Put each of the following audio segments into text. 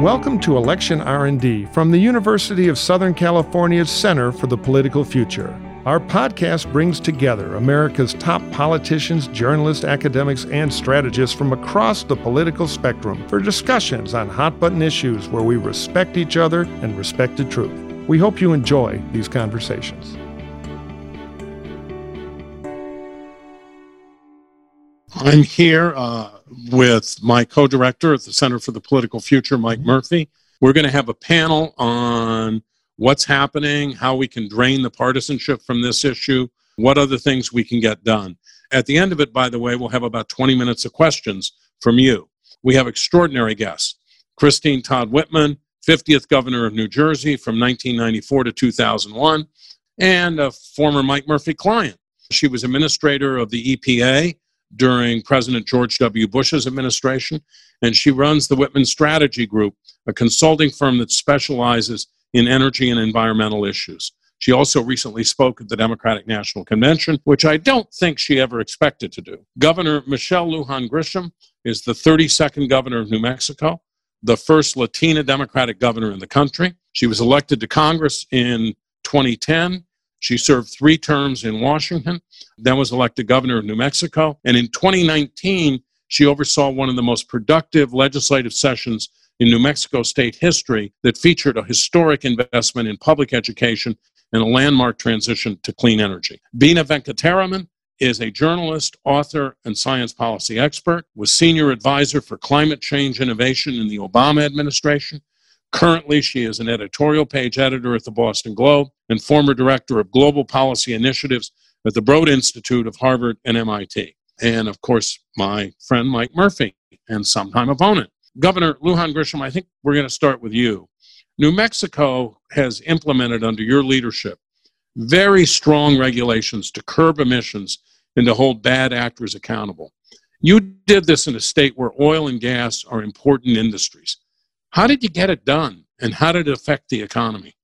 Welcome to Election R&D from the University of Southern California's Center for the Political Future. Our podcast brings together America's top politicians, journalists, academics, and strategists from across the political spectrum for discussions on hot button issues where we respect each other and respect the truth. We hope you enjoy these conversations. I'm here uh, with my co director at the Center for the Political Future, Mike Murphy. We're going to have a panel on what's happening, how we can drain the partisanship from this issue, what other things we can get done. At the end of it, by the way, we'll have about 20 minutes of questions from you. We have extraordinary guests Christine Todd Whitman, 50th governor of New Jersey from 1994 to 2001, and a former Mike Murphy client. She was administrator of the EPA during President George W. Bush's administration, and she runs the Whitman Strategy Group, a consulting firm that specializes in energy and environmental issues. She also recently spoke at the Democratic National Convention, which I don't think she ever expected to do. Governor Michelle Lujan Grisham is the 32nd governor of New Mexico, the first Latina Democratic governor in the country. She was elected to Congress in 2010 she served three terms in Washington, then was elected governor of New Mexico. And in 2019, she oversaw one of the most productive legislative sessions in New Mexico state history that featured a historic investment in public education and a landmark transition to clean energy. Bina Venkataraman is a journalist, author, and science policy expert, was senior advisor for climate change innovation in the Obama administration, Currently, she is an editorial page editor at the Boston Globe and former director of global policy initiatives at the Broad Institute of Harvard and MIT. And of course, my friend Mike Murphy and sometime opponent. Governor Lujan Grisham, I think we're going to start with you. New Mexico has implemented under your leadership very strong regulations to curb emissions and to hold bad actors accountable. You did this in a state where oil and gas are important industries. How did you get it done, and how did it affect the economy?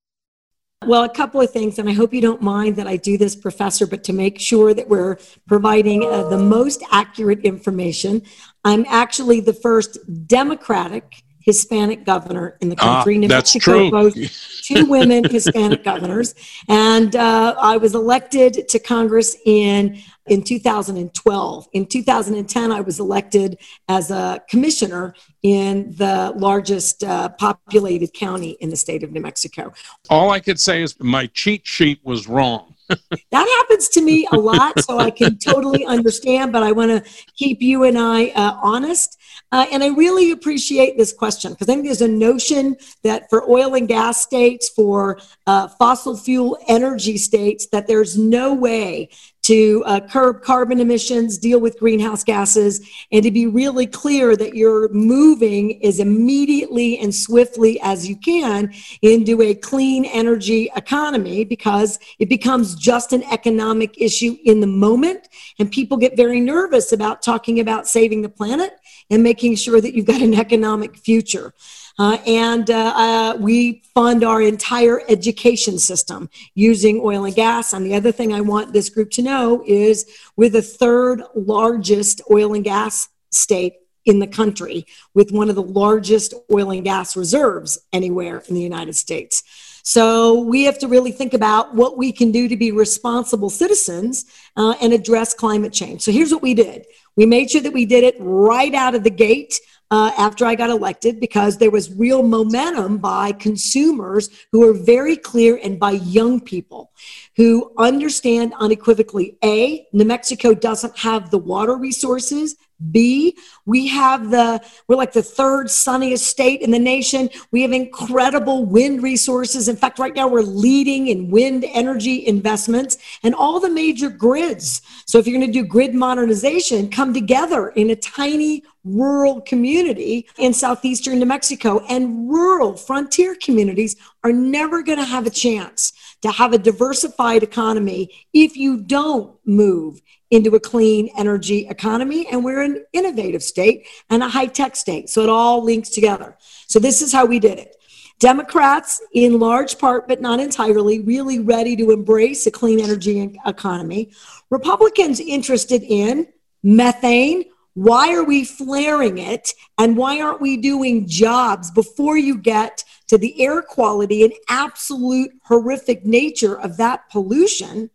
Well, a couple of things, and I hope you don't mind that I do this, Professor, but to make sure that we're providing uh, the most accurate information, I'm actually the first Democratic Hispanic governor in the ah, country. Ah, New that's Mexico true. two women Hispanic governors, and uh, I was elected to Congress in in 2012. In 2010, I was elected as a commissioner in the largest uh, populated county in the state of New Mexico. All I could say is my cheat sheet was wrong. that happens to me a lot, so I can totally understand, but I want to keep you and I uh, honest. Uh, and I really appreciate this question because I think there's a notion that for oil and gas states, for uh, fossil fuel energy states, that there's no way to uh, curb carbon emissions, deal with greenhouse gases, and to be really clear that you're moving as immediately and swiftly as you can into a clean energy economy because it becomes just an economic issue in the moment. And people get very nervous about talking about saving the planet and making sure that you've got an economic future. Uh, and uh, uh, we fund our entire education system using oil and gas. And the other thing I want this group to know is we're the third largest oil and gas state in the country with one of the largest oil and gas reserves anywhere in the United States. So we have to really think about what we can do to be responsible citizens uh, and address climate change. So here's what we did we made sure that we did it right out of the gate uh, after I got elected because there was real momentum by consumers who are very clear and by young people who understand unequivocally A, New Mexico doesn't have the water resources B, we have the, we're like the third sunniest state in the nation. We have incredible wind resources. In fact, right now we're leading in wind energy investments and all the major grids. So if you're going to do grid modernization, come together in a tiny rural community in southeastern New Mexico. And rural frontier communities are never going to have a chance to have a diversified economy if you don't move into a clean energy economy. And we're an innovative state and a high tech state. So it all links together. So this is how we did it. Democrats, in large part, but not entirely, really ready to embrace a clean energy economy. Republicans interested in methane, why are we flaring it? And why aren't we doing jobs before you get to the air quality and absolute horrific nature of that pollution?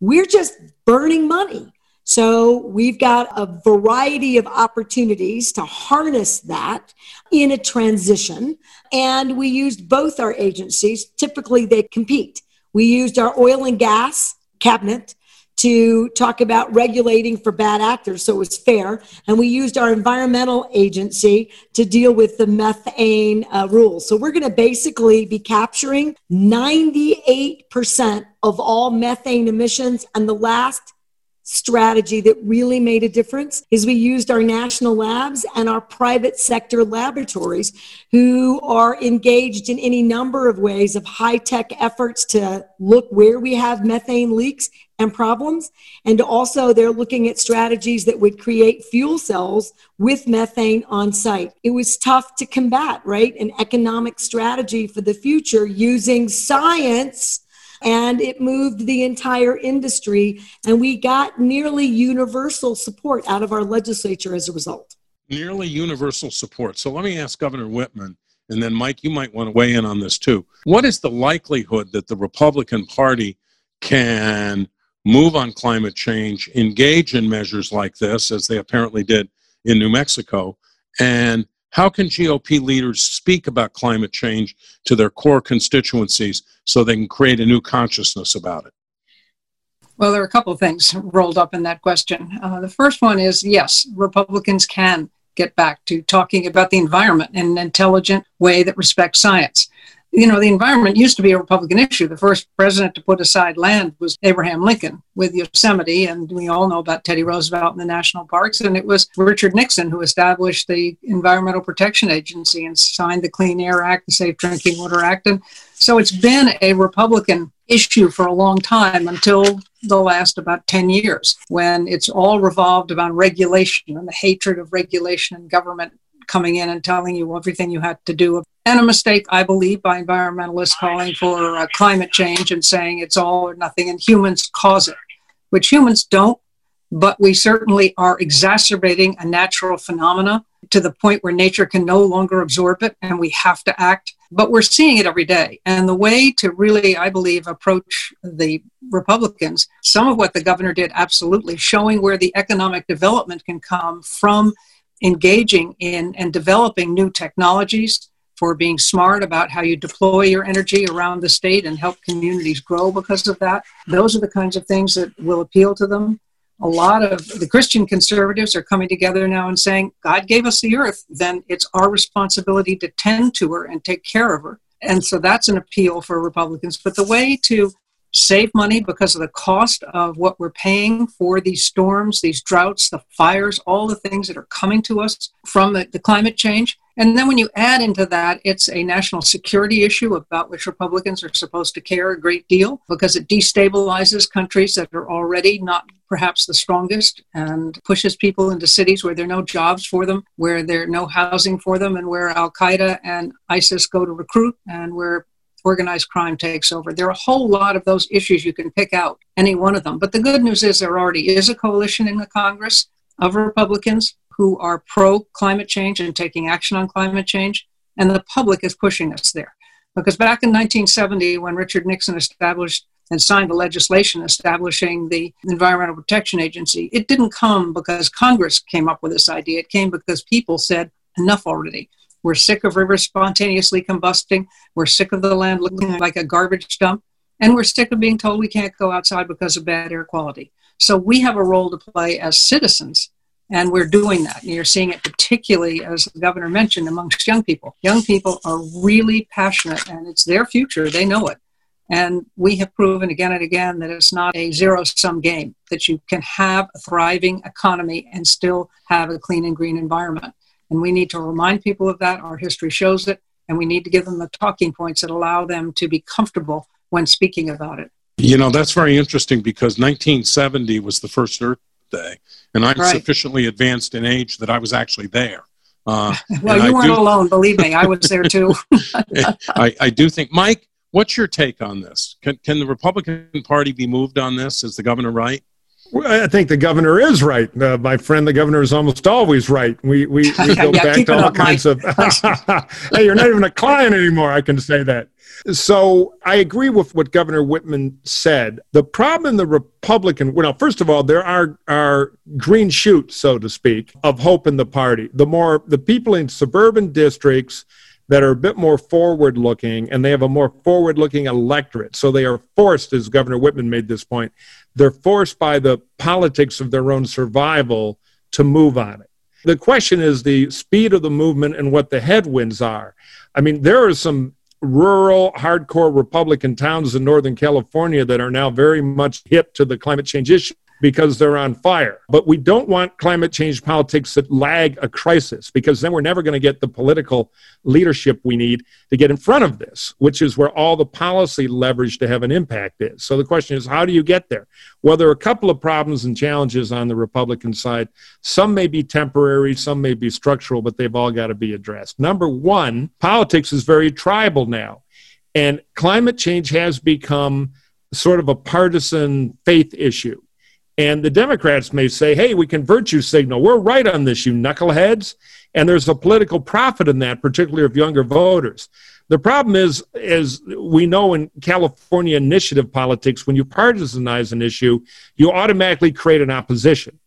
We're just burning money. So we've got a variety of opportunities to harness that in a transition. And we used both our agencies. Typically, they compete. We used our oil and gas cabinet to talk about regulating for bad actors so it was fair. And we used our environmental agency to deal with the methane uh, rules. So we're going to basically be capturing 98% of all methane emissions. And the last strategy that really made a difference is we used our national labs and our private sector laboratories who are engaged in any number of ways of high tech efforts to look where we have methane leaks and problems. And also, they're looking at strategies that would create fuel cells with methane on site. It was tough to combat, right? An economic strategy for the future using science and it moved the entire industry. And we got nearly universal support out of our legislature as a result. Nearly universal support. So let me ask Governor Whitman, and then Mike, you might want to weigh in on this too. What is the likelihood that the Republican Party can move on climate change, engage in measures like this, as they apparently did in New Mexico, and how can GOP leaders speak about climate change to their core constituencies so they can create a new consciousness about it? Well, there are a couple of things rolled up in that question. Uh, the first one is yes, Republicans can get back to talking about the environment in an intelligent way that respects science you know, the environment used to be a Republican issue. The first president to put aside land was Abraham Lincoln with Yosemite, and we all know about Teddy Roosevelt and the national parks. And it was Richard Nixon who established the Environmental Protection Agency and signed the Clean Air Act, the Safe Drinking Water Act. And so it's been a Republican issue for a long time until the last about 10 years when it's all revolved around regulation and the hatred of regulation and government coming in and telling you everything you had to do. And a mistake, I believe, by environmentalists calling for uh, climate change and saying it's all or nothing, and humans cause it, which humans don't, but we certainly are exacerbating a natural phenomena to the point where nature can no longer absorb it and we have to act. But we're seeing it every day. And the way to really, I believe, approach the Republicans, some of what the governor did, absolutely, showing where the economic development can come from engaging in and developing new technologies, for being smart about how you deploy your energy around the state and help communities grow because of that. Those are the kinds of things that will appeal to them. A lot of the Christian conservatives are coming together now and saying, God gave us the earth, then it's our responsibility to tend to her and take care of her. And so that's an appeal for Republicans. But the way to save money because of the cost of what we're paying for these storms, these droughts, the fires, all the things that are coming to us from the, the, climate change. And then when you add into that, it's a national security issue about which Republicans are supposed to care a great deal because it destabilizes countries that are already not perhaps the strongest and pushes people into cities where there are no jobs for them, where there are no housing for them, and where Al Qaeda and ISIS go to recruit, and where organized crime takes over. There are a whole lot of those issues you can pick out, any one of them. But the good news is there already is a coalition in the Congress of Republicans who are pro climate change and taking action on climate change, and the public is pushing us there. Because back in 1970, when Richard Nixon established and signed the legislation establishing the Environmental Protection Agency, it didn't come because Congress came up with this idea. It came because people said, enough already. We're sick of rivers spontaneously combusting. We're sick of the land looking like a garbage dump. And we're sick of being told we can't go outside because of bad air quality. So we have a role to play as citizens, and we're doing that. And you're seeing it particularly, as the governor mentioned, amongst young people. Young people are really passionate, and it's their future. They know it. And we have proven again and again that it's not a zero sum game, that you can have a thriving economy and still have a clean and green environment. And we need to remind people of that. Our history shows it. And we need to give them the talking points that allow them to be comfortable when speaking about it. You know, that's very interesting because 1970 was the first Earth Day. And I'm right. sufficiently advanced in age that I was actually there. Uh, well, you I weren't do, alone, believe me. I was there too. I, I do think, Mike, what's your take on this? Can, can the Republican Party be moved on this? Is the governor right? I think the governor is right. Uh, my friend, the governor is almost always right. We we, we go yeah, back to all kinds of. hey, you're not even a client anymore. I can say that. So I agree with what Governor Whitman said. The problem in the Republican, well, first of all, there are are green shoots, so to speak, of hope in the party. The more the people in suburban districts that are a bit more forward looking and they have a more forward looking electorate. So they are forced, as Governor Whitman made this point, they're forced by the politics of their own survival to move on it. The question is the speed of the movement and what the headwinds are. I mean, there are some rural, hardcore Republican towns in Northern California that are now very much hip to the climate change issue because they're on fire. But we don't want climate change politics that lag a crisis because then we're never going to get the political leadership we need to get in front of this, which is where all the policy leverage to have an impact is. So the question is, how do you get there? Well, there are a couple of problems and challenges on the Republican side. Some may be temporary, some may be structural, but they've all got to be addressed. Number one, politics is very tribal now. And climate change has become sort of a partisan faith issue. And the Democrats may say, hey, we can virtue signal. We're right on this, you knuckleheads. And there's a political profit in that, particularly of younger voters. The problem is, as we know in California initiative politics, when you partisanize an issue, you automatically create an opposition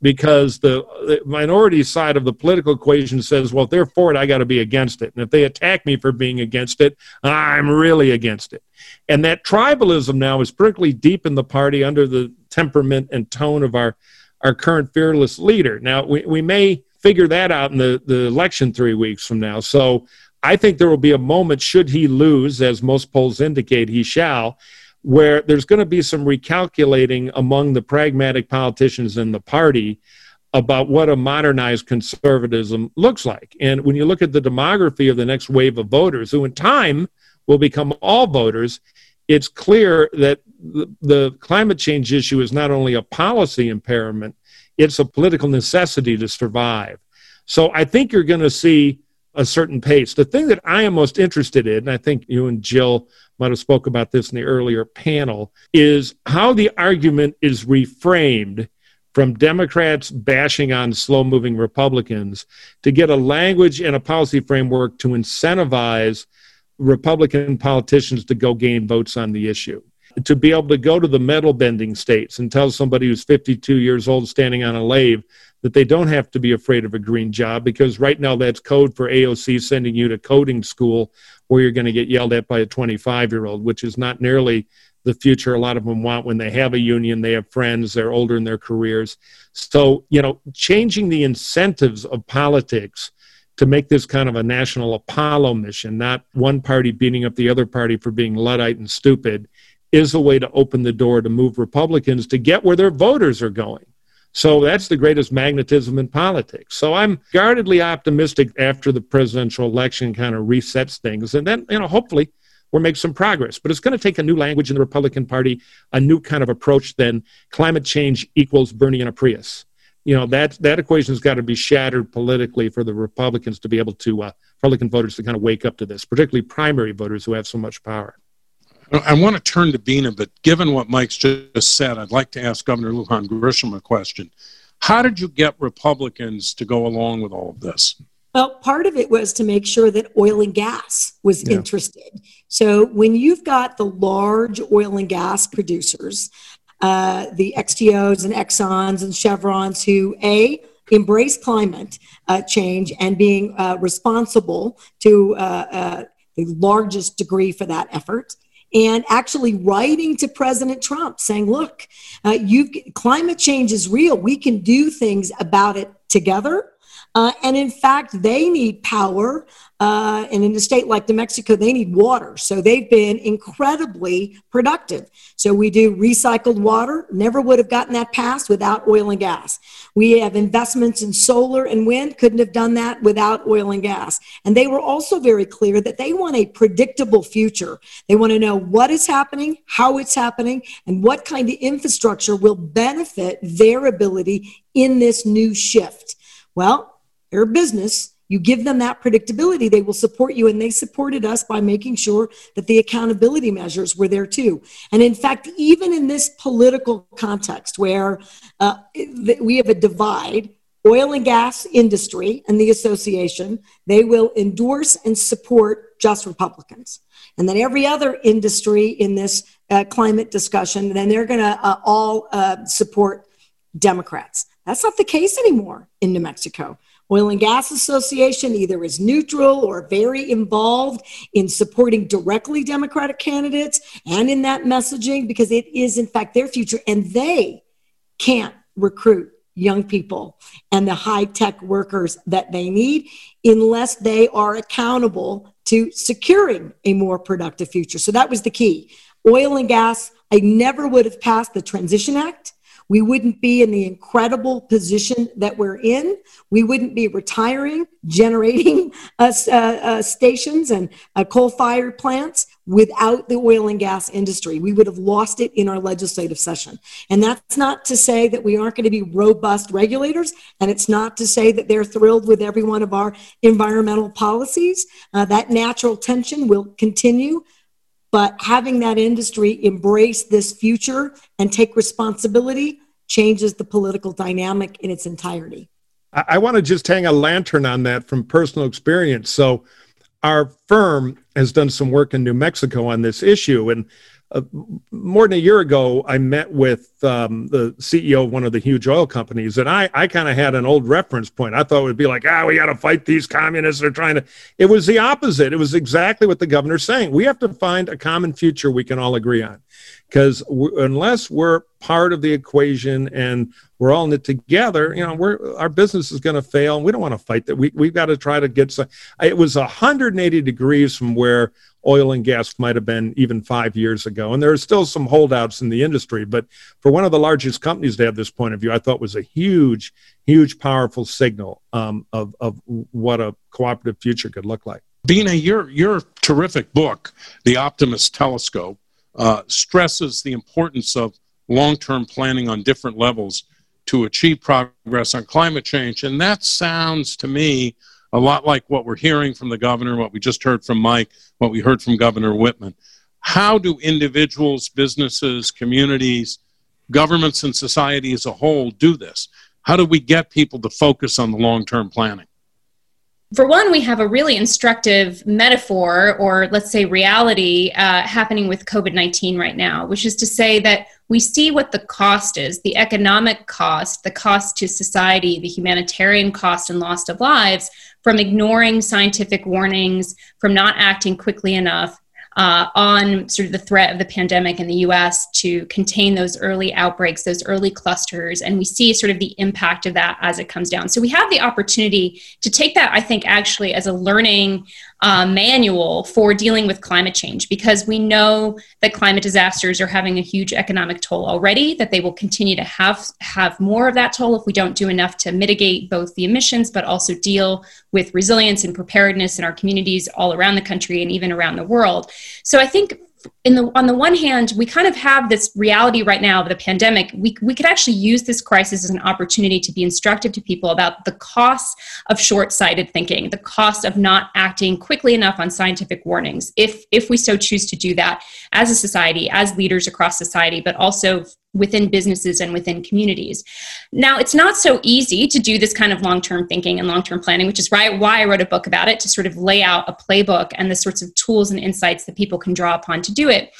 because the, the, minority side of the political equation says, well, if they're for it, I got to be against it. And if they attack me for being against it, I'm really against it. And that tribalism now is particularly deep in the party under the temperament and tone of our, our current fearless leader. Now, we, we may figure that out in the, the election three weeks from now. So I think there will be a moment, should he lose, as most polls indicate he shall, where there's going to be some recalculating among the pragmatic politicians in the party about what a modernized conservatism looks like. And when you look at the demography of the next wave of voters, who in time will become all voters, it's clear that the, the climate change issue is not only a policy impairment, it's a political necessity to survive. So I think you're going to see a certain pace. The thing that I am most interested in, and I think you and Jill might have spoke about this in the earlier panel, is how the argument is reframed from Democrats bashing on slow moving Republicans to get a language and a policy framework to incentivize Republican politicians to go gain votes on the issue. To be able to go to the metal bending states and tell somebody who's 52 years old standing on a lathe that they don't have to be afraid of a green job because right now that's code for AOC sending you to coding school where you're going to get yelled at by a 25 year old, which is not nearly the future a lot of them want when they have a union, they have friends, they're older in their careers. So, you know, changing the incentives of politics to make this kind of a national Apollo mission, not one party beating up the other party for being Luddite and stupid, is a way to open the door to move Republicans to get where their voters are going. So that's the greatest magnetism in politics. So I'm guardedly optimistic after the presidential election kind of resets things. And then, you know, hopefully we'll make some progress. But it's going to take a new language in the Republican Party, a new kind of approach than climate change equals Bernie and a Prius. You know, that, that equation has got to be shattered politically for the Republicans to be able to, uh, Republican voters to kind of wake up to this, particularly primary voters who have so much power. I want to turn to Bina, but given what Mike's just said, I'd like to ask Governor Lujan Grisham a question. How did you get Republicans to go along with all of this? Well, part of it was to make sure that oil and gas was yeah. interested. So when you've got the large oil and gas producers, uh, the XTOs and Exxons and Chevrons, who a embrace climate uh, change and being uh, responsible to uh, uh, the largest degree for that effort and actually writing to President Trump saying, look, uh, you climate change is real. We can do things about it together. Uh, and in fact, they need power. Uh, and in a state like New Mexico, they need water. So they've been incredibly productive. So we do recycled water. Never would have gotten that passed without oil and gas. We have investments in solar and wind. Couldn't have done that without oil and gas. And they were also very clear that they want a predictable future. They want to know what is happening, how it's happening, and what kind of infrastructure will benefit their ability in this new shift. Well, their business you give them that predictability, they will support you. And they supported us by making sure that the accountability measures were there too. And in fact, even in this political context where uh, we have a divide, oil and gas industry and the association, they will endorse and support just Republicans. And then every other industry in this uh, climate discussion, then they're going to uh, all uh, support Democrats. That's not the case anymore in New Mexico. Oil and Gas Association either is neutral or very involved in supporting directly Democratic candidates and in that messaging because it is, in fact, their future. And they can't recruit young people and the high tech workers that they need unless they are accountable to securing a more productive future. So that was the key. Oil and gas, I never would have passed the Transition Act we wouldn't be in the incredible position that we're in. We wouldn't be retiring, generating uh, uh, stations and uh, coal-fired plants without the oil and gas industry. We would have lost it in our legislative session. And that's not to say that we aren't going to be robust regulators, and it's not to say that they're thrilled with every one of our environmental policies. Uh, that natural tension will continue. But having that industry embrace this future and take responsibility changes the political dynamic in its entirety. I, I want to just hang a lantern on that from personal experience. So, our firm has done some work in New Mexico on this issue. And uh, more than a year ago, I met with um, the CEO of one of the huge oil companies, and I, I kind of had an old reference point. I thought it would be like, ah, we got to fight these communists. They're trying to. It was the opposite. It was exactly what the governor's saying. We have to find a common future we can all agree on, because w- unless we're part of the equation and we're all in it together, you know, we're our business is going to fail, and we don't want to fight that. We we've got to try to get. Some, it was 180 degrees from where oil and gas might have been even five years ago. And there are still some holdouts in the industry. But for one of the largest companies to have this point of view, I thought was a huge, huge, powerful signal um, of, of what a cooperative future could look like. Bina, your, your terrific book, The Optimist Telescope, uh, stresses the importance of long term planning on different levels to achieve progress on climate change. And that sounds to me a lot like what we're hearing from the governor, what we just heard from Mike, what we heard from Governor Whitman. How do individuals, businesses, communities, governments, and society as a whole do this? How do we get people to focus on the long term planning? For one, we have a really instructive metaphor, or let's say reality, uh, happening with COVID 19 right now, which is to say that we see what the cost is the economic cost, the cost to society, the humanitarian cost and loss of lives from ignoring scientific warnings, from not acting quickly enough, uh, on sort of the threat of the pandemic in the US to contain those early outbreaks, those early clusters. And we see sort of the impact of that as it comes down. So we have the opportunity to take that, I think, actually as a learning uh, manual for dealing with climate change because we know that climate disasters are having a huge economic toll already that they will continue to have have more of that toll if we don't do enough to mitigate both the emissions but also deal with resilience and preparedness in our communities all around the country and even around the world. So i think in the on the one hand we kind of have this reality right now of the pandemic. We, we could actually use this crisis as an opportunity to be instructive to people about the costs of short-sighted thinking the cost of not acting quickly enough on scientific warnings if if we so choose to do that as a society as leaders across society but also within businesses and within communities. Now, it's not so easy to do this kind of long term thinking and long term planning, which is why, I wrote a book about it to sort of lay out a playbook and the sorts of tools and insights that people can draw upon to do it.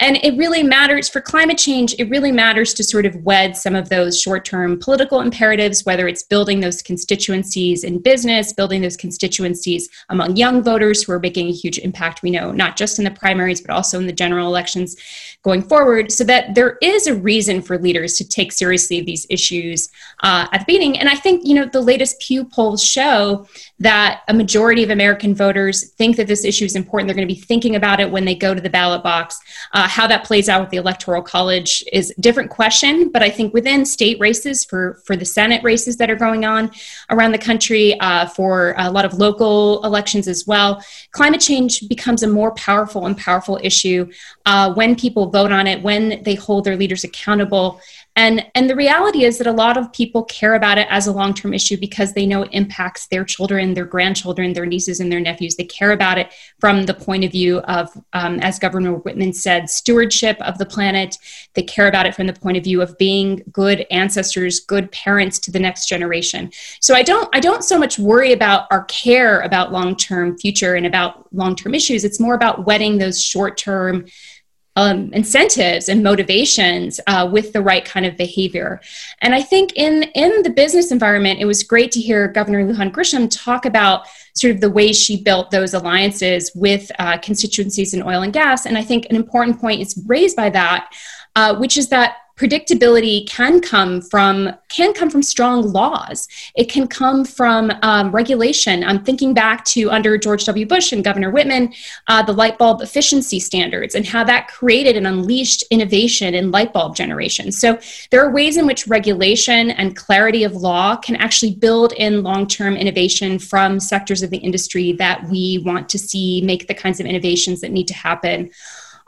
And it really matters for climate change, it really matters to sort of wed some of those short term political imperatives, whether it's building those constituencies in business, building those constituencies among young voters who are making a huge impact, we know, not just in the primaries, but also in the general elections going forward, so that there is a reason for leaders to take seriously these issues uh, at the beginning. And I think, you know, the latest Pew polls show that a majority of American voters think that this issue is important. They're going to be thinking about it when they go to the ballot box. Uh, how that plays out with the electoral college is a different question, but I think within state races for for the Senate races that are going on around the country, uh, for a lot of local elections as well, climate change becomes a more powerful and powerful issue uh, when people vote on it, when they hold their leaders accountable And, and the reality is that a lot of people care about it as a long term issue because they know it impacts their children, their grandchildren, their nieces, and their nephews. They care about it from the point of view of, um, as Governor Whitman said, stewardship of the planet. They care about it from the point of view of being good ancestors, good parents to the next generation. So I don't, I don't so much worry about our care about long term future and about long term issues. It's more about wedding those short term um, incentives and motivations uh, with the right kind of behavior. And I think in in the business environment, it was great to hear Governor Lujan Grisham talk about sort of the ways she built those alliances with uh, constituencies in oil and gas. And I think an important point is raised by that, uh, which is that predictability can come from can come from strong laws. It can come from um, regulation. I'm thinking back to under george w. Bush and governor whitman uh, the light bulb efficiency standards and how that created and unleashed innovation in light bulb generation. So there are ways in which regulation and clarity of law can actually build in long-term innovation from sectors of the industry that we want to see make the kinds of innovations that need to happen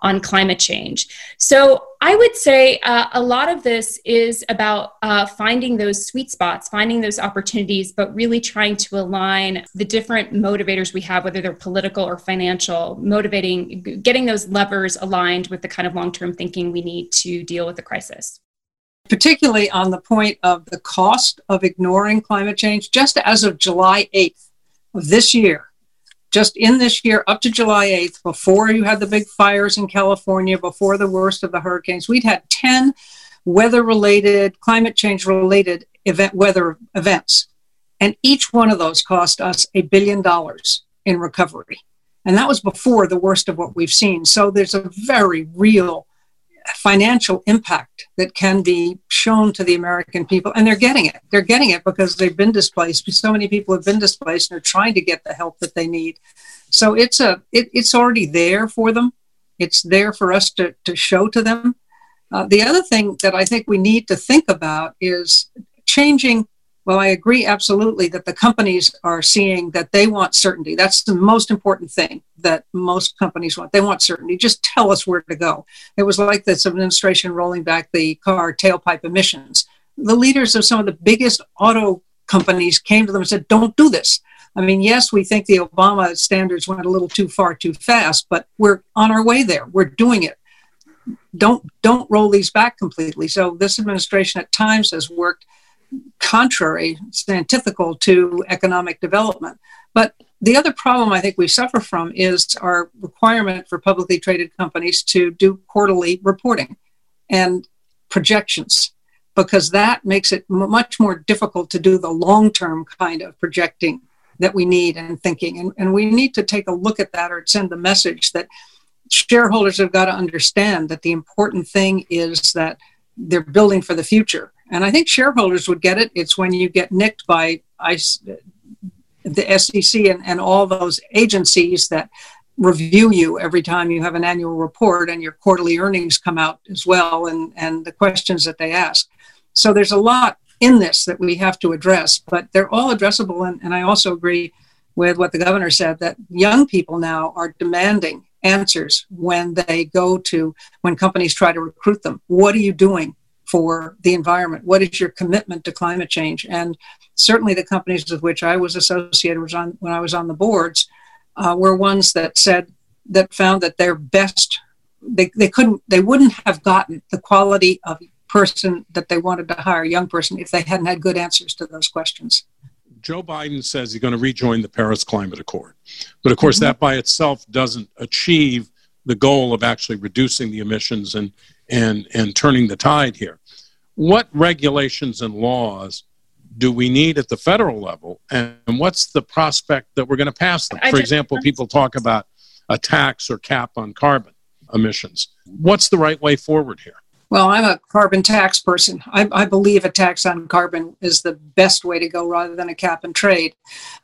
on climate change. So I would say uh, a lot of this is about uh, finding those sweet spots, finding those opportunities, but really trying to align the different motivators we have, whether they're political or financial, motivating, getting those levers aligned with the kind of long term thinking we need to deal with the crisis particularly on the point of the cost of ignoring climate change. Just as of July 8th of this year, just in this year up to July 8th, before you had the big fires in California, before the worst of the hurricanes, we'd had 10 weather related, climate change related event weather events. And each one of those cost us a billion dollars in recovery. And that was before the worst of what we've seen. So there's a very real financial impact that can be shown to the American people. And they're getting it. They're getting it because they've been displaced. So many people have been displaced and are trying to get the help that they need. So it's a it, it's already there for them. It's there for us to, to show to them. Uh, the other thing that I think we need to think about is changing well, I agree absolutely that the companies are seeing that they want certainty. That's the most important thing that most companies want. They want certainty. Just tell us where to go. It was like this administration rolling back the car tailpipe emissions. The leaders of some of the biggest auto companies came to them and said, Don't do this. I mean, yes, we think the Obama standards went a little too far too fast, but we're on our way there. We're doing it. Don't don't roll these back completely. So this administration at times has worked contrary, it's antithetical to economic development. But the other problem I think we suffer from is our requirement for publicly traded companies to do quarterly reporting and projections, because that makes it m- much more difficult to do the long term kind of projecting that we need and thinking. And, and we need to take a look at that or send the message that shareholders have got to understand that the important thing is that they're building for the future and I think shareholders would get it. It's when you get nicked by ICE, the SEC and, and all those agencies that review you every time you have an annual report and your quarterly earnings come out as well and, and the questions that they ask. So there's a lot in this that we have to address, but they're all addressable. And, and I also agree with what the governor said that young people now are demanding answers when they go to when companies try to recruit them. What are you doing? For the environment? What is your commitment to climate change? And certainly the companies with which I was associated was on, when I was on the boards uh, were ones that said that found that their best they, they couldn't they wouldn't have gotten the quality of person that they wanted to hire, a young person, if they hadn't had good answers to those questions. Joe Biden says he's going to rejoin the Paris Climate Accord. But of course, mm-hmm. that by itself doesn't achieve the goal of actually reducing the emissions and, and, and turning the tide here what regulations and laws do we need at the federal level and what's the prospect that we're going to pass them? For example people talk about a tax or cap on carbon emissions. What's the right way forward here? Well i'm a carbon tax person. I, I, believe a tax on carbon is the best way to go rather than a cap and trade.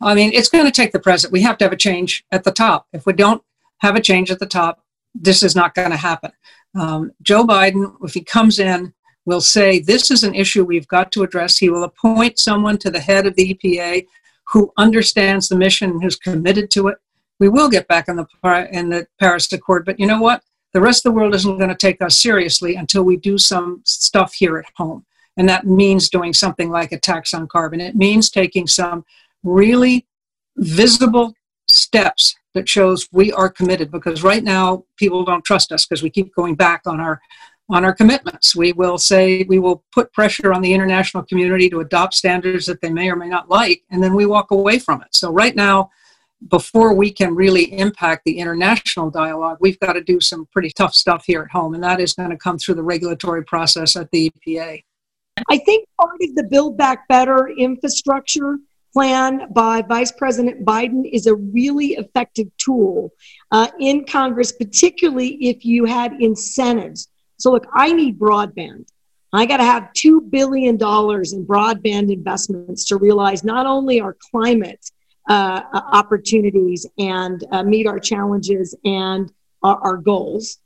I mean it's going to take the president we have to have a change at the top. If we don't have a change at the top this is not going to happen. Um, joe biden if he comes in will say this is an issue we've got to address. He will appoint someone to the head of the EPA who understands the mission and who's committed to it. We will get back in the in the Paris Accord, but you know what? the rest of the world isn't going to take us seriously until we do some stuff here at home. And that means doing something like a tax on carbon. It means taking some really visible steps that shows we are committed because right now people don't trust us because we keep going back on our on our commitments. We will say we will put pressure on the international community to adopt standards that they may or may not like, and then we walk away from it. So right now, before we can really impact the international dialogue, we've got to do some pretty tough stuff here at home, and that is going to come through the regulatory process at the EPA. I think part of the Build Back Better infrastructure plan by Vice President Biden is a really effective tool uh, in Congress, particularly if you had incentives. So, look, I need broadband. I got to have $2 billion in broadband investments to realize not only our climate uh, opportunities and uh, meet our challenges and our, our goals.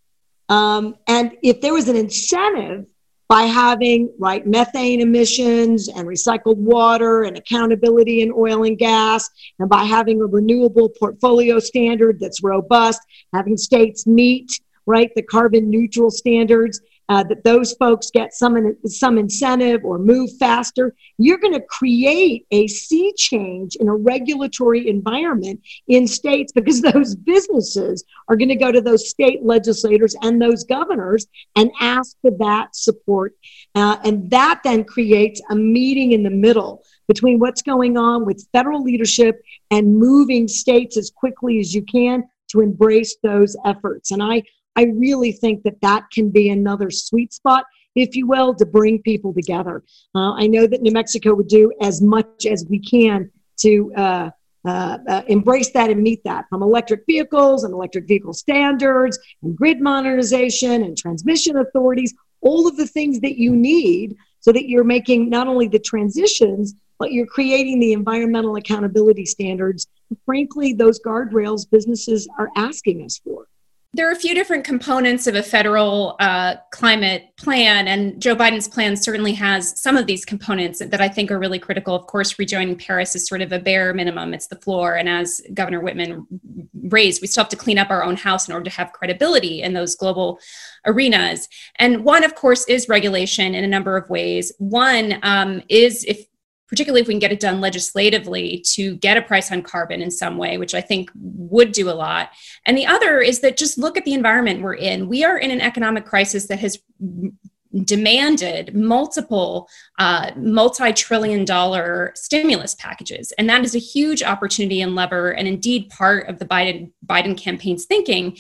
Um, and if there was an incentive by having right methane emissions and recycled water and accountability in oil and gas and by having a renewable portfolio standard that's robust having states meet right the carbon neutral standards uh, that those folks get some some incentive or move faster. You're going to create a sea change in a regulatory environment in states because those businesses are going to go to those state legislators and those governors and ask for that support. Uh, and that then creates a meeting in the middle between what's going on with federal leadership and moving states as quickly as you can to embrace those efforts. And i I really think that that can be another sweet spot, if you will, to bring people together. Uh, I know that New Mexico would do as much as we can to uh, uh, uh, embrace that and meet that from electric vehicles and electric vehicle standards and grid modernization and transmission authorities, all of the things that you need so that you're making not only the transitions, but you're creating the environmental accountability standards. Frankly, those guardrails businesses are asking us for. There are a few different components of a federal uh, climate plan, and Joe Biden's plan certainly has some of these components that I think are really critical. Of course, rejoining Paris is sort of a bare minimum, it's the floor. And as Governor Whitman raised, we still have to clean up our own house in order to have credibility in those global arenas. And one, of course, is regulation in a number of ways. One um, is if particularly if we can get it done legislatively to get a price on carbon in some way, which I think would do a lot. And the other is that just look at the environment we're in. We are in an economic crisis that has demanded multiple uh, multi-trillion dollar stimulus packages. And that is a huge opportunity and lever and indeed part of the biden biden campaign's thinking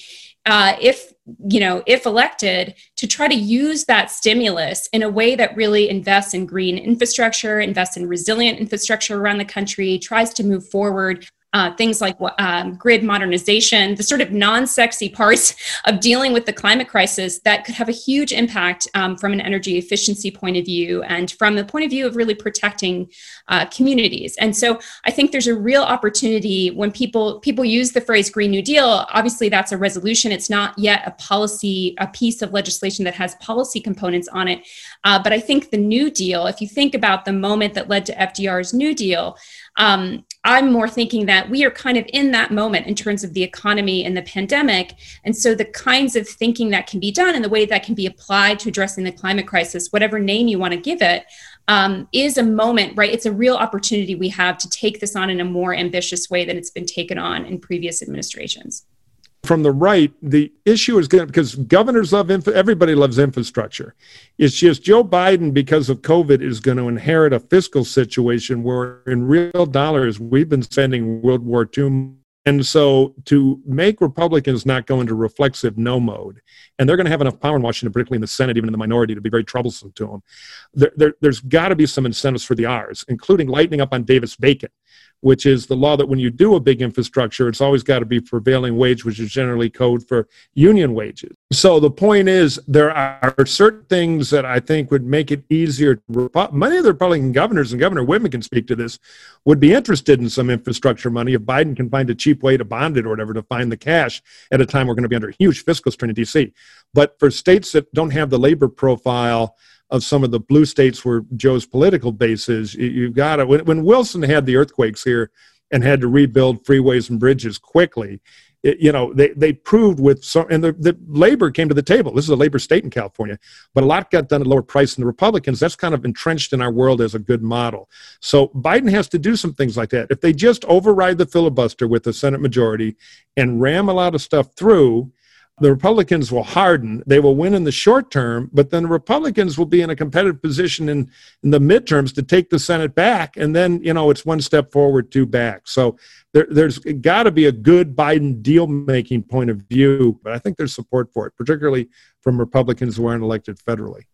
uh, if you know if elected to try to use that stimulus in a way that really invests in green infrastructure invests in resilient infrastructure around the country tries to move forward uh, things like um, grid modernization, the sort of non sexy parts of dealing with the climate crisis that could have a huge impact um, from an energy efficiency point of view and from the point of view of really protecting uh, communities. And so I think there's a real opportunity when people people use the phrase Green New Deal. Obviously, that's a resolution. It's not yet a policy, a piece of legislation that has policy components on it. Uh, but I think the New Deal, if you think about the moment that led to FDR's New Deal, um, I'm more thinking that we are kind of in that moment in terms of the economy and the pandemic. And so the kinds of thinking that can be done and the way that can be applied to addressing the climate crisis, whatever name you want to give it, um, is a moment, right? It's a real opportunity we have to take this on in a more ambitious way than it's been taken on in previous administrations from the right, the issue is going to, because governors love info, everybody loves infrastructure. It's just Joe Biden, because of COVID, is going to inherit a fiscal situation where, in real dollars, we've been spending World War II. And so, to make Republicans not go into reflexive no mode, and they're going to have enough power in Washington, particularly in the Senate, even in the minority, to be very troublesome to them. There, there, there's got to be some incentives for the R's, including lightening up on Davis Bacon which is the law that when you do a big infrastructure, it's always got to be prevailing wage, which is generally code for union wages. So the point is, there are certain things that I think would make it easier. Many of the Republican governors, and Governor Whitman can speak to this, would be interested in some infrastructure money if Biden can find a cheap way to bond it or whatever to find the cash at a time we're going to be under huge fiscal strain in D.C. But for states that don't have the labor profile, of some of the blue states where Joe's political base is. You've got to, when, when Wilson had the earthquakes here and had to rebuild freeways and bridges quickly, it, you know, they, they proved with some, and the, the labor came to the table. This is a labor state in California, but a lot got done at lower price than the Republicans. That's kind of entrenched in our world as a good model. So Biden has to do some things like that. If they just override the filibuster with the Senate majority and ram a lot of stuff through, the Republicans will harden. They will win in the short term, but then the Republicans will be in a competitive position in, in the midterms to take the Senate back. And then, you know, it's one step forward, two back. So there, there's got to be a good Biden deal making point of view, but I think there's support for it, particularly from Republicans who aren't elected federally.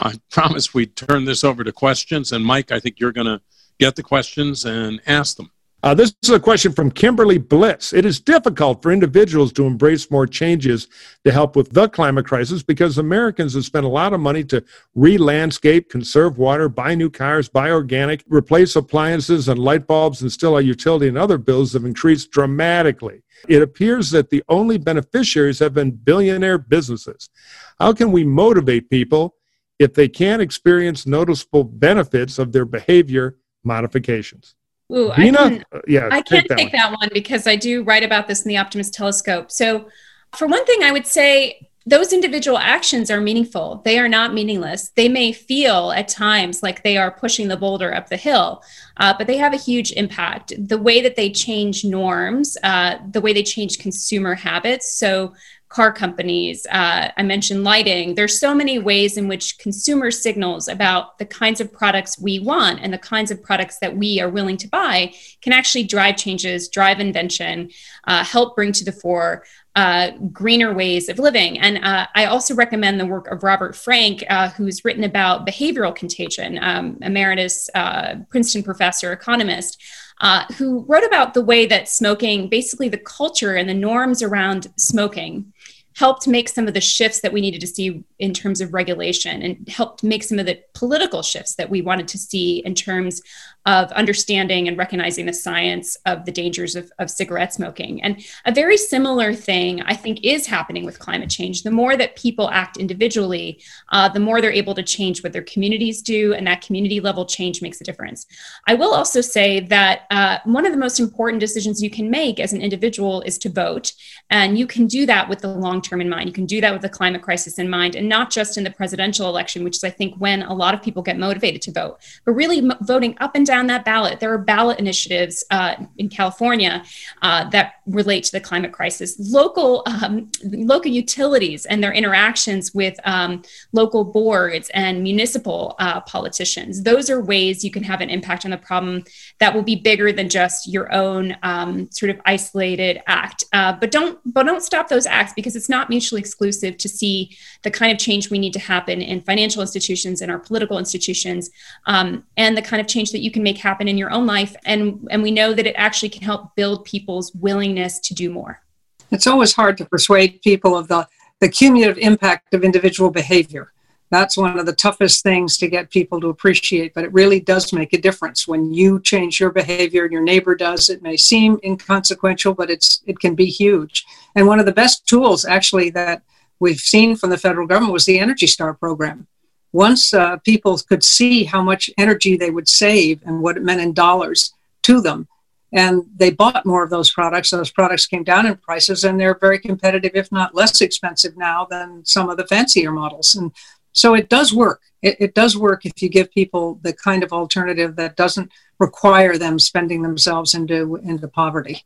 I promise we turn this over to questions. And Mike, I think you're going to get the questions and ask them. Uh, this is a question from Kimberly Bliss. It is difficult for individuals to embrace more changes to help with the climate crisis because Americans have spent a lot of money to re landscape, conserve water, buy new cars, buy organic, replace appliances and light bulbs, and still our utility and other bills have increased dramatically. It appears that the only beneficiaries have been billionaire businesses. How can we motivate people if they can't experience noticeable benefits of their behavior modifications? Ooh, Dina, I can, uh, yeah, I can take, take that one because I do write about this in the Optimist's Telescope. So, for one thing, I would say those individual actions are meaningful. They are not meaningless. They may feel at times like they are pushing the boulder up the hill, uh, but they have a huge impact. The way that they change norms, uh, the way they change consumer habits. So, car companies. Uh, I mentioned lighting. There's so many ways in which consumer signals about the kinds of products we want and the kinds of products that we are willing to buy can actually drive changes, drive invention, uh, help bring to the fore uh, greener ways of living. And uh, I also recommend the work of Robert Frank, uh, who's written about behavioral contagion, um, emeritus uh, Princeton professor, economist. Uh, who wrote about the way that smoking, basically the culture and the norms around smoking, helped make some of the shifts that we needed to see in terms of regulation and helped make some of the political shifts that we wanted to see in terms of understanding and recognizing the science of the dangers of, of cigarette smoking. And a very similar thing, I think, is happening with climate change. The more that people act individually, uh, the more they're able to change what their communities do, and that community level change makes a difference. I will also say that uh, one of the most important decisions you can make as an individual is to vote. And you can do that with the long term in mind. You can do that with the climate crisis in mind, and not just in the presidential election, which is, I think, when a lot of people get motivated to vote, but really m- voting up and down that ballot. There are ballot initiatives uh, in California uh, that relate to the climate crisis. Local um, local utilities and their interactions with um, local boards and municipal uh, politicians. Those are ways you can have an impact on the problem that will be bigger than just your own um, sort of isolated act. Uh, but don't but don't stop those acts because it's not mutually exclusive to see the kind of change we need to happen in financial institutions and our political institutions, um, and the kind of change that you can make happen in your own life. And, and we know that it actually can help build people's willingness to do more. It's always hard to persuade people of the, the cumulative impact of individual behavior. That's one of the toughest things to get people to appreciate, but it really does make a difference when you change your behavior and your neighbor does. It may seem inconsequential, but it's it can be huge. And one of the best tools actually that we've seen from the federal government was the Energy Star program. Once uh, people could see how much energy they would save and what it meant in dollars to them, and they bought more of those products, those products came down in prices, and they're very competitive, if not less expensive now than some of the fancier models. And so it does work. It, it does work if you give people the kind of alternative that doesn't require them spending themselves into into poverty.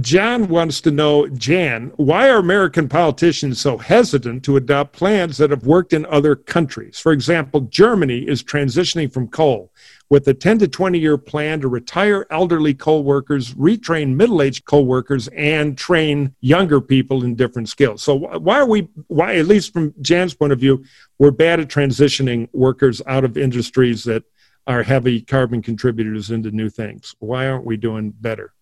John wants to know, Jan, why are American politicians so hesitant to adopt plans that have worked in other countries? For example, Germany is transitioning from coal with a 10 to 20 year plan to retire elderly coal workers, retrain middle aged coal workers, and train younger people in different skills. So, why are we, why, at least from Jan's point of view, we're bad at transitioning workers out of industries that are heavy carbon contributors into new things? Why aren't we doing better?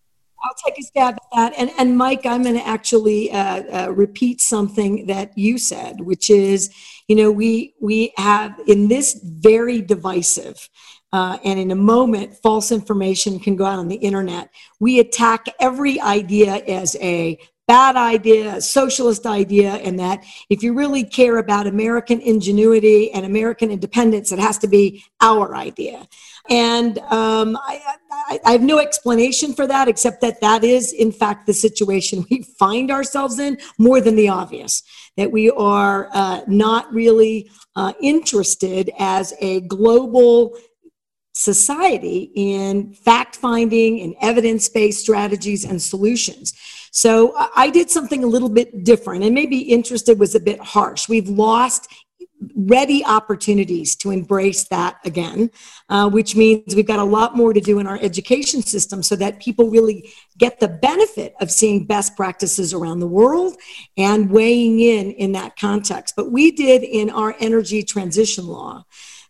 I'll take a stab at that. And, and Mike, I'm going to actually uh, uh, repeat something that you said, which is, you know, we we have in this very divisive. Uh, and in a moment, false information can go out on the internet. We attack every idea as a bad idea, a socialist idea, and that if you really care about American ingenuity and American independence, it has to be our idea. And um, I, I, I, have no explanation for that except that that is, in fact, the situation we find ourselves in more than the obvious. That we are uh, not really uh, interested as a global society in fact finding and evidence based strategies and solutions. So I did something a little bit different and maybe interested was a bit harsh. We've lost ready opportunities to embrace that again, uh, which means we've got a lot more to do in our education system so that people really get the benefit of seeing best practices around the world and weighing in in that context. But we did in our energy transition law.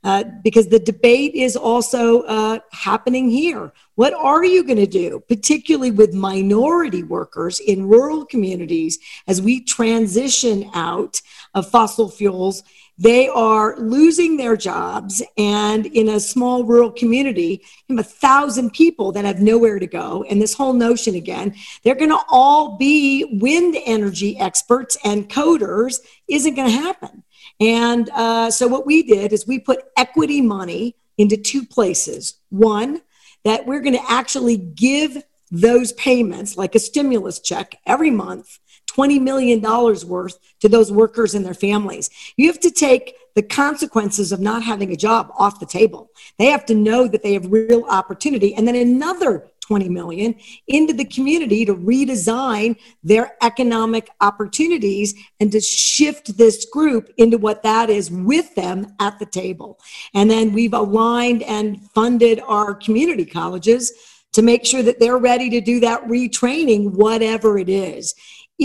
Uh, because the debate is also uh, happening here. What are you going to do, particularly with minority workers in rural communities, as we transition out of fossil fuels they are losing their jobs, and in a small rural community, a thousand people that have nowhere to go. And this whole notion again, they're going to all be wind energy experts and coders isn't going to happen. And uh, so, what we did is we put equity money into two places. One, that we're going to actually give those payments, like a stimulus check, every month $20 million worth to those workers and their families. You have to take the consequences of not having a job off the table. They have to know that they have real opportunity. And then another 20 million into the community to redesign their economic opportunities and to shift this group into what that is with them at the table. And then we've aligned and funded our community colleges to make sure that they're ready to do that retraining, whatever it is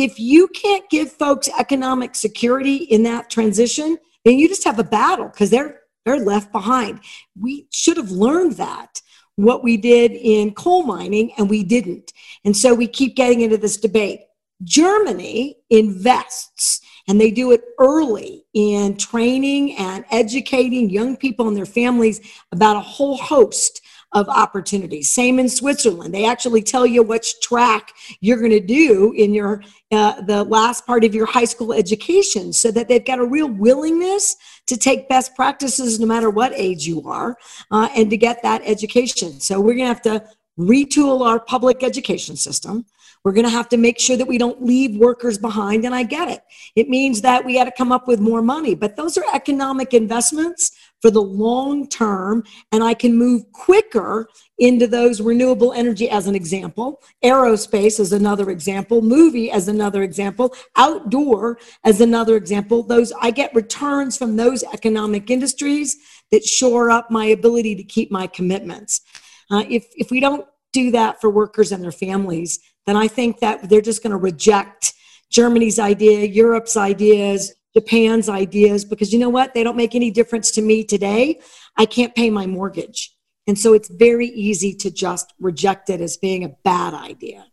if you can't give folks economic security in that transition, then you just have a battle because they're they're left behind. We should have learned that what we did in coal mining and we didn't. And so we keep getting into this debate. Germany invests and they do it early in training and educating young people and their families about a whole host of opportunities. Same in Switzerland. They actually tell you which track you're going to do in your uh, the last part of your high school education so that they've got a real willingness to take best practices no matter what age you are uh, and to get that education. So we're going to have to retool our public education system. We're going to have to make sure that we don't leave workers behind. And I get it. It means that we got to come up with more money, but those are economic investments for the long term. And I can move quicker into those renewable energy as an example, aerospace as another example, movie as another example, outdoor as another example. Those I get returns from those economic industries that shore up my ability to keep my commitments. Uh, if, if we don't do that for workers and their families, then I think that they're just going to reject Germany's idea, Europe's ideas, Japan's ideas because you know what? They don't make any difference to me today. I can't pay my mortgage. And so it's very easy to just reject it as being a bad idea.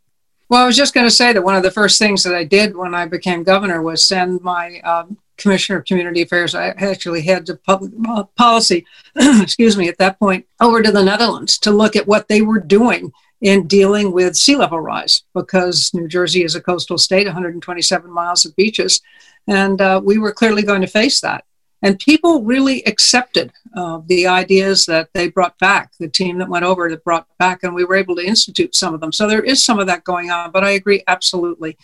Well, I was just going to say that one of the first things that I did when I became governor was send my um, commissioner of community affairs, I actually had the public uh, policy, excuse me, at that point, over to the Netherlands to look at what they were doing in dealing with sea level rise because New Jersey is a coastal state, 127 miles of beaches. And uh, we were clearly going to face that. And people really accepted uh, the ideas that they brought back, the team that went over that brought back, and we were able to institute some of them. So there is some of that going on, but I agree absolutely.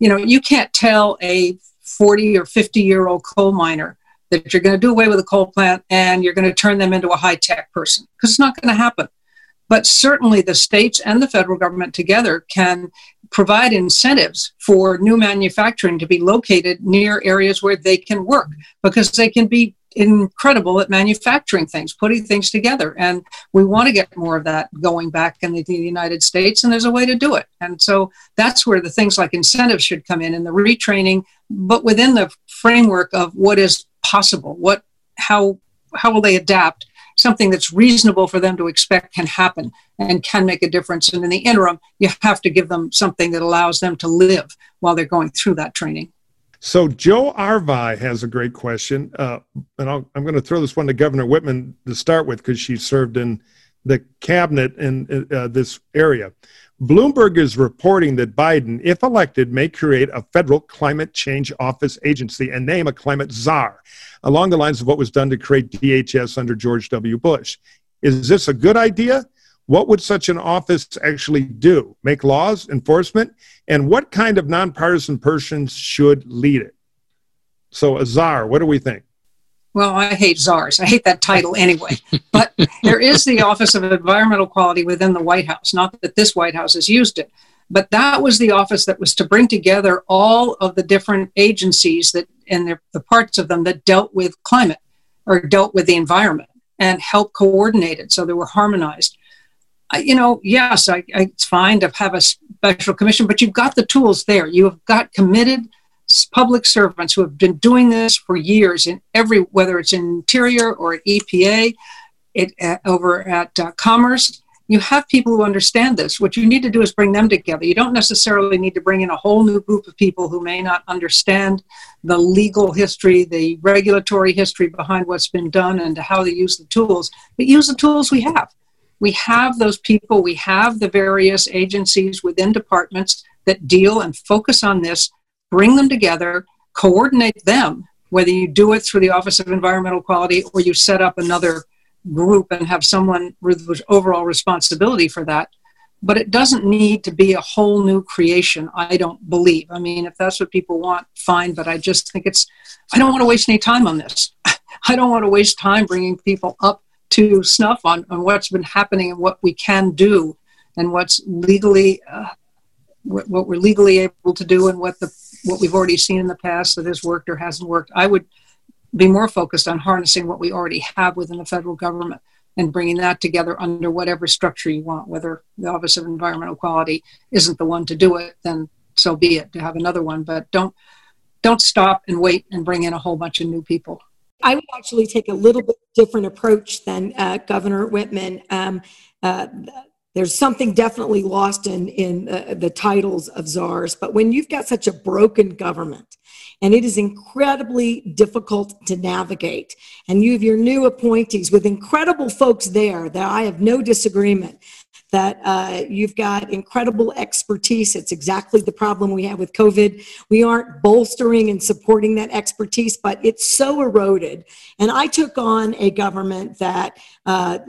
You know, you can't tell a 40 or 50 year old coal miner that you're going to do away with a coal plant and you're going to turn them into a high tech person because it's not going to happen. But certainly the states and the federal government together can provide incentives for new manufacturing to be located near areas where they can work because they can be incredible at manufacturing things, putting things together. And we want to get more of that going back in the, the, United States, and there's a way to do it. And so that's where the things like incentives should come in and the retraining, but within the framework of what is possible, what how how will they adapt something that's reasonable for them to expect can happen and can make a difference. And in the interim, you have to give them something that allows them to live while they're going through that training. So Joe Arvai has a great question, uh, and i am going to throw this one to Governor Whitman to start with because she served in the cabinet in uh, this area. Bloomberg is reporting that Biden, if elected, may create a federal climate change office agency and name a climate czar, along the lines of what was done to create DHS under George W. Bush. Is this a good idea? What would such an office actually do? Make laws, enforcement? And what kind of nonpartisan person should lead it? So, a czar, what do we think? Well, I hate czars. I hate that title anyway. but there is the Office of Environmental Quality within the White House. Not that this White House has used it, but that was the office that was to bring together all of the different agencies that and the, the parts of them that dealt with climate or dealt with the environment and help coordinate it so they were harmonized. I, you know, yes, I, I, it's fine to have a special commission, but you've got the tools there. You have got committed public servants who have been doing this for years in every, whether it's in Interior or at EPA, it, uh, over at uh, Commerce. You have people who understand this. What you need to do is bring them together. You don't necessarily need to bring in a whole new group of people who may not understand the legal history, the regulatory history behind what's been done, and how they use the tools, but use the tools we have. We have those people, we have the various agencies within departments that deal and focus on this bring them together, coordinate them, whether you do it through the Office of Environmental Quality or you set up another group and have someone with overall responsibility for that. But it doesn't need to be a whole new creation, I don't believe. I mean, if that's what people want, fine, but I just think it's, I don't want to waste any time on this. I don't want to waste time bringing people up to snuff on, on what's been happening and what we can do and what's legally, uh, what, what we're legally able to do and what the what we've already seen in the past that has worked or hasn't worked. I would be more focused on harnessing what we already have within the federal government and bringing that together under whatever structure you want. Whether the Office of Environmental Quality isn't the one to do it, then so be it. To have another one, but don't don't stop and wait and bring in a whole bunch of new people. I would actually take a little bit different approach than uh, Governor Whitman. Um, uh, there's something definitely lost in in uh, the titles of czars but when you've got such a broken government and it is incredibly difficult to navigate and you have your new appointees with incredible folks there that i have no disagreement that uh, you've got incredible expertise. It's exactly the problem we have with COVID. We aren't bolstering and supporting that expertise, but it's so eroded. And I took on a government that uh,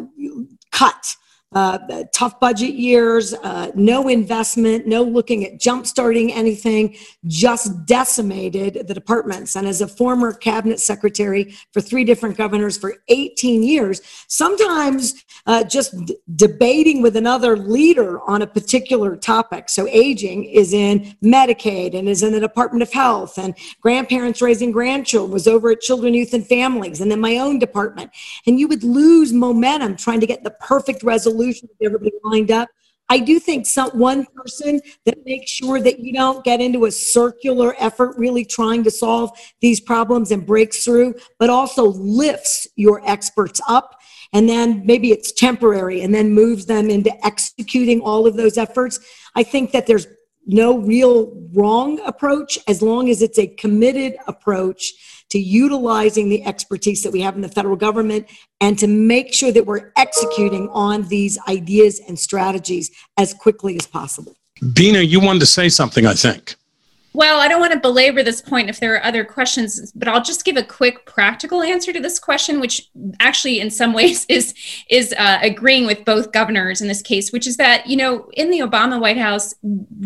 cut uh, tough budget years, uh, no investment, no looking at jump starting anything, just decimated the departments. And as a former cabinet secretary for three different governors for 18 years, sometimes uh, just d- debating with another leader on a particular topic. So aging is in Medicaid and is in the Department of Health, and grandparents raising grandchildren was over at Children, Youth, and Families, and then my own department. And you would lose momentum trying to get the perfect resolution solution with everybody lined up. I do think some one person that makes sure that you don't get into a circular effort, really trying to solve these problems and breaks through, but also lifts your experts up. And then maybe it's temporary and then moves them into executing all of those efforts. I think that there's no real wrong approach as long as it's a committed approach to utilizing the expertise that we have in the federal government and to make sure that we're executing on these ideas and strategies as quickly as possible. Bina, you wanted to say something, I think. Well, I don't want to belabor this point if there are other questions, but I'll just give a quick practical answer to this question, which actually, in some ways, is is uh, agreeing with both governors in this case, which is that you know in the Obama White House,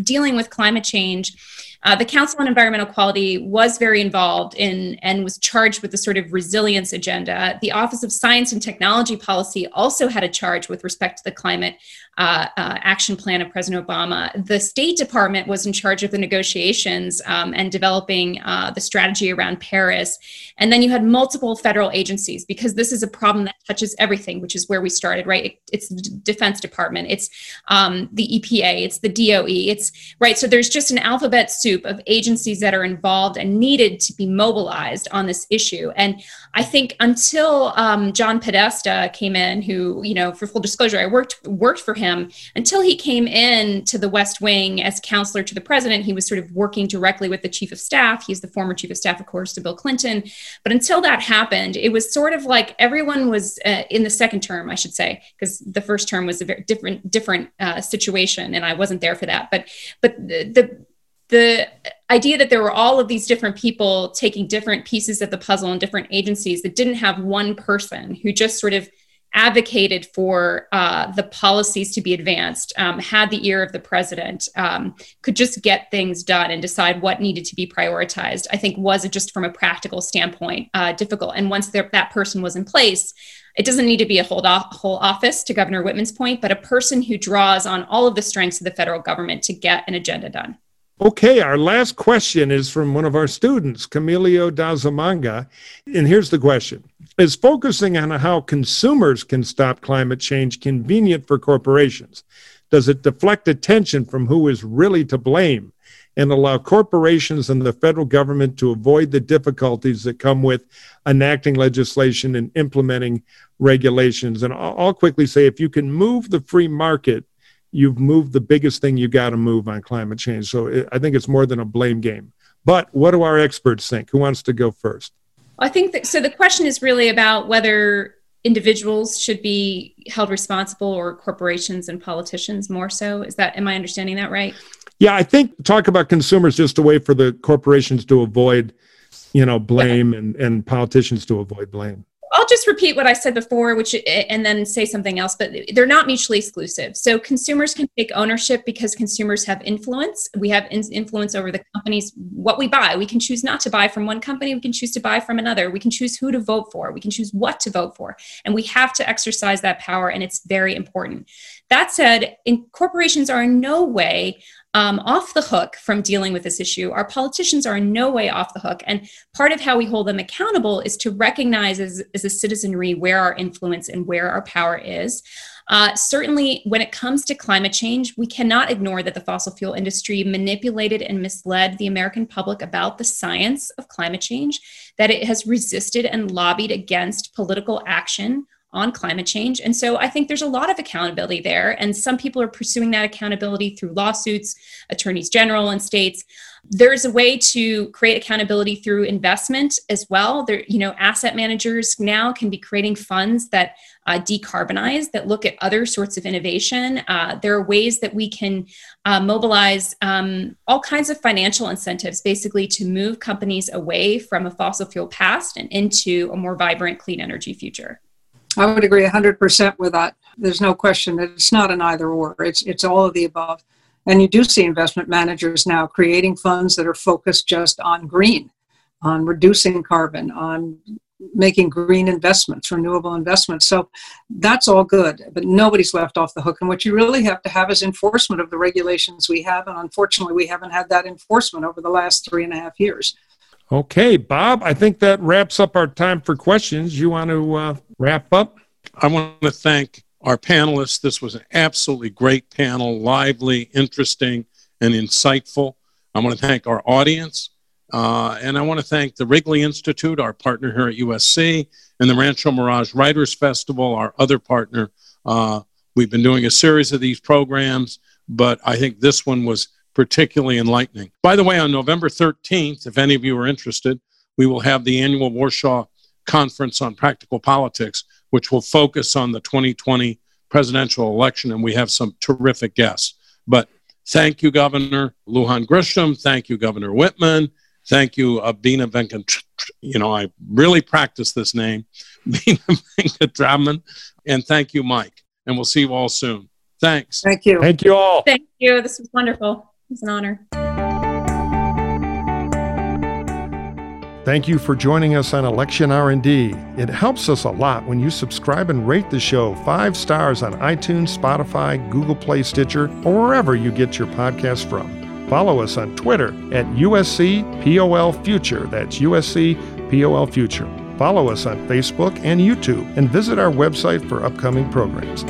dealing with climate change uh, the Council on Environmental Quality was very involved in and was charged with the sort of resilience agenda. The Office of Science and Technology Policy also had a charge with respect to the climate uh, uh, action plan of President Obama. The State Department was in charge of the negotiations um, and developing uh, the strategy around Paris. And then you had multiple federal agencies because this is a problem that touches everything, which is where we started, right? It, it's the Defense Department, it's um, the EPA, it's the DOE, it's right. So there's just an alphabet soup of agencies that are involved and needed to be mobilized on this issue. And I think until um, John Podesta came in, who, you know, for full disclosure, I worked worked for him until he came in to the West Wing as counselor to the president. He was sort of working directly with the chief of staff. He's the former chief of staff, of course, to Bill Clinton. But until that happened, it was sort of like everyone was uh, in the second term, I should say, because the first term was a very different different uh, situation, and I wasn't there for that. But but the, the the idea that there were all of these different people taking different pieces of the puzzle in different agencies that didn't have one person who just sort of advocated for uh, the policies to be advanced, um, had the ear of the president, um, could just get things done and decide what needed to be prioritized, I think was just from a practical standpoint uh, difficult. And once there, that person was in place, it doesn't need to be a whole, whole office, to Governor Whitman's point, but a person who draws on all of the strengths of the federal government to get an agenda done. Okay, our last question is from one of our students, Camilio Dazamanga. And here's the question Is focusing on how consumers can stop climate change convenient for corporations? Does it deflect attention from who is really to blame and allow corporations and the federal government to avoid the difficulties that come with enacting legislation and implementing regulations? And I'll quickly say if you can move the free market you've moved the biggest thing you got to move on climate change. So it, I think it's more than a blame game. But what do our experts think? Who wants to go first? I think that, so. The question is really about whether individuals should be held responsible or corporations and politicians more so. Is that, am I understanding that right? Yeah, I think talk about consumers just a way for the corporations to avoid, you know, blame and, and politicians to avoid blame. I'll just repeat what I said before, which eh, and then say something else, but they're not mutually exclusive. So consumers can take ownership because consumers have influence. We have influence over the companies what we buy. We can choose not to buy from one company, we can choose to buy from another. We can choose who to vote for. We can choose what to vote for. And we have to exercise that power and it's very important. That said, in, corporations are in no way um, off the hook from dealing with this issue. Our politicians are in no way off the hook. And part of how we hold them accountable is to recognize as, as a citizenry where our influence and where our power is. Uh, certainly, when it comes to climate change, we cannot ignore that the fossil fuel industry manipulated and misled the American public about the science of climate change, that it has resisted and lobbied against political action on climate change. And so I think there's a lot of accountability there. And some people are pursuing that accountability through lawsuits, attorneys general and states. There's a way to create accountability through investment as well. There, you know, asset managers now can be creating funds that uh, decarbonize, that look at other sorts of innovation. Uh, there are ways that we can uh, mobilize um, all kinds of financial incentives, basically, to move companies away from a fossil fuel past and into a more vibrant, clean energy future. I would agree 100% with that. There's no question that it's not an either or, it's, it's all of the above. And you do see investment managers now creating funds that are focused just on green, on reducing carbon, on making green investments, renewable investments. So that's all good, but nobody's left off the hook. And what you really have to have is enforcement of the regulations we have. And unfortunately, we haven't had that enforcement over the last three and a half years. Okay, Bob, I think that wraps up our time for questions. You want to uh, wrap up? I want to thank our panelists. This was an absolutely great panel, lively, interesting, and insightful. I want to thank our audience. Uh, and I want to thank the Wrigley Institute, our partner here at USC, and the Rancho Mirage Writers Festival, our other partner. Uh, we've been doing a series of these programs, but I think this one was particularly enlightening. By the way, on November 13th, if any of you are interested, we will have the annual Warschaw Conference on Practical Politics, which will focus on the 2020 presidential election, and we have some terrific guests. But thank you, Governor Lujan Grisham. Thank you, Governor Whitman. Thank you, uh, Abina Venkat. You know, I really practiced this name, Bina Venkataraman. And thank you, Mike. And we'll see you all soon. Thanks. Thank you. Thank you all. Thank you. This was wonderful. It's an honor. Thank you for joining us on Election R&D. It helps us a lot when you subscribe and rate the show 5 stars on iTunes, Spotify, Google Play, Stitcher, or wherever you get your podcasts from. Follow us on Twitter at USC POL Future. That's USC POL Future. Follow us on Facebook and YouTube and visit our website for upcoming programs.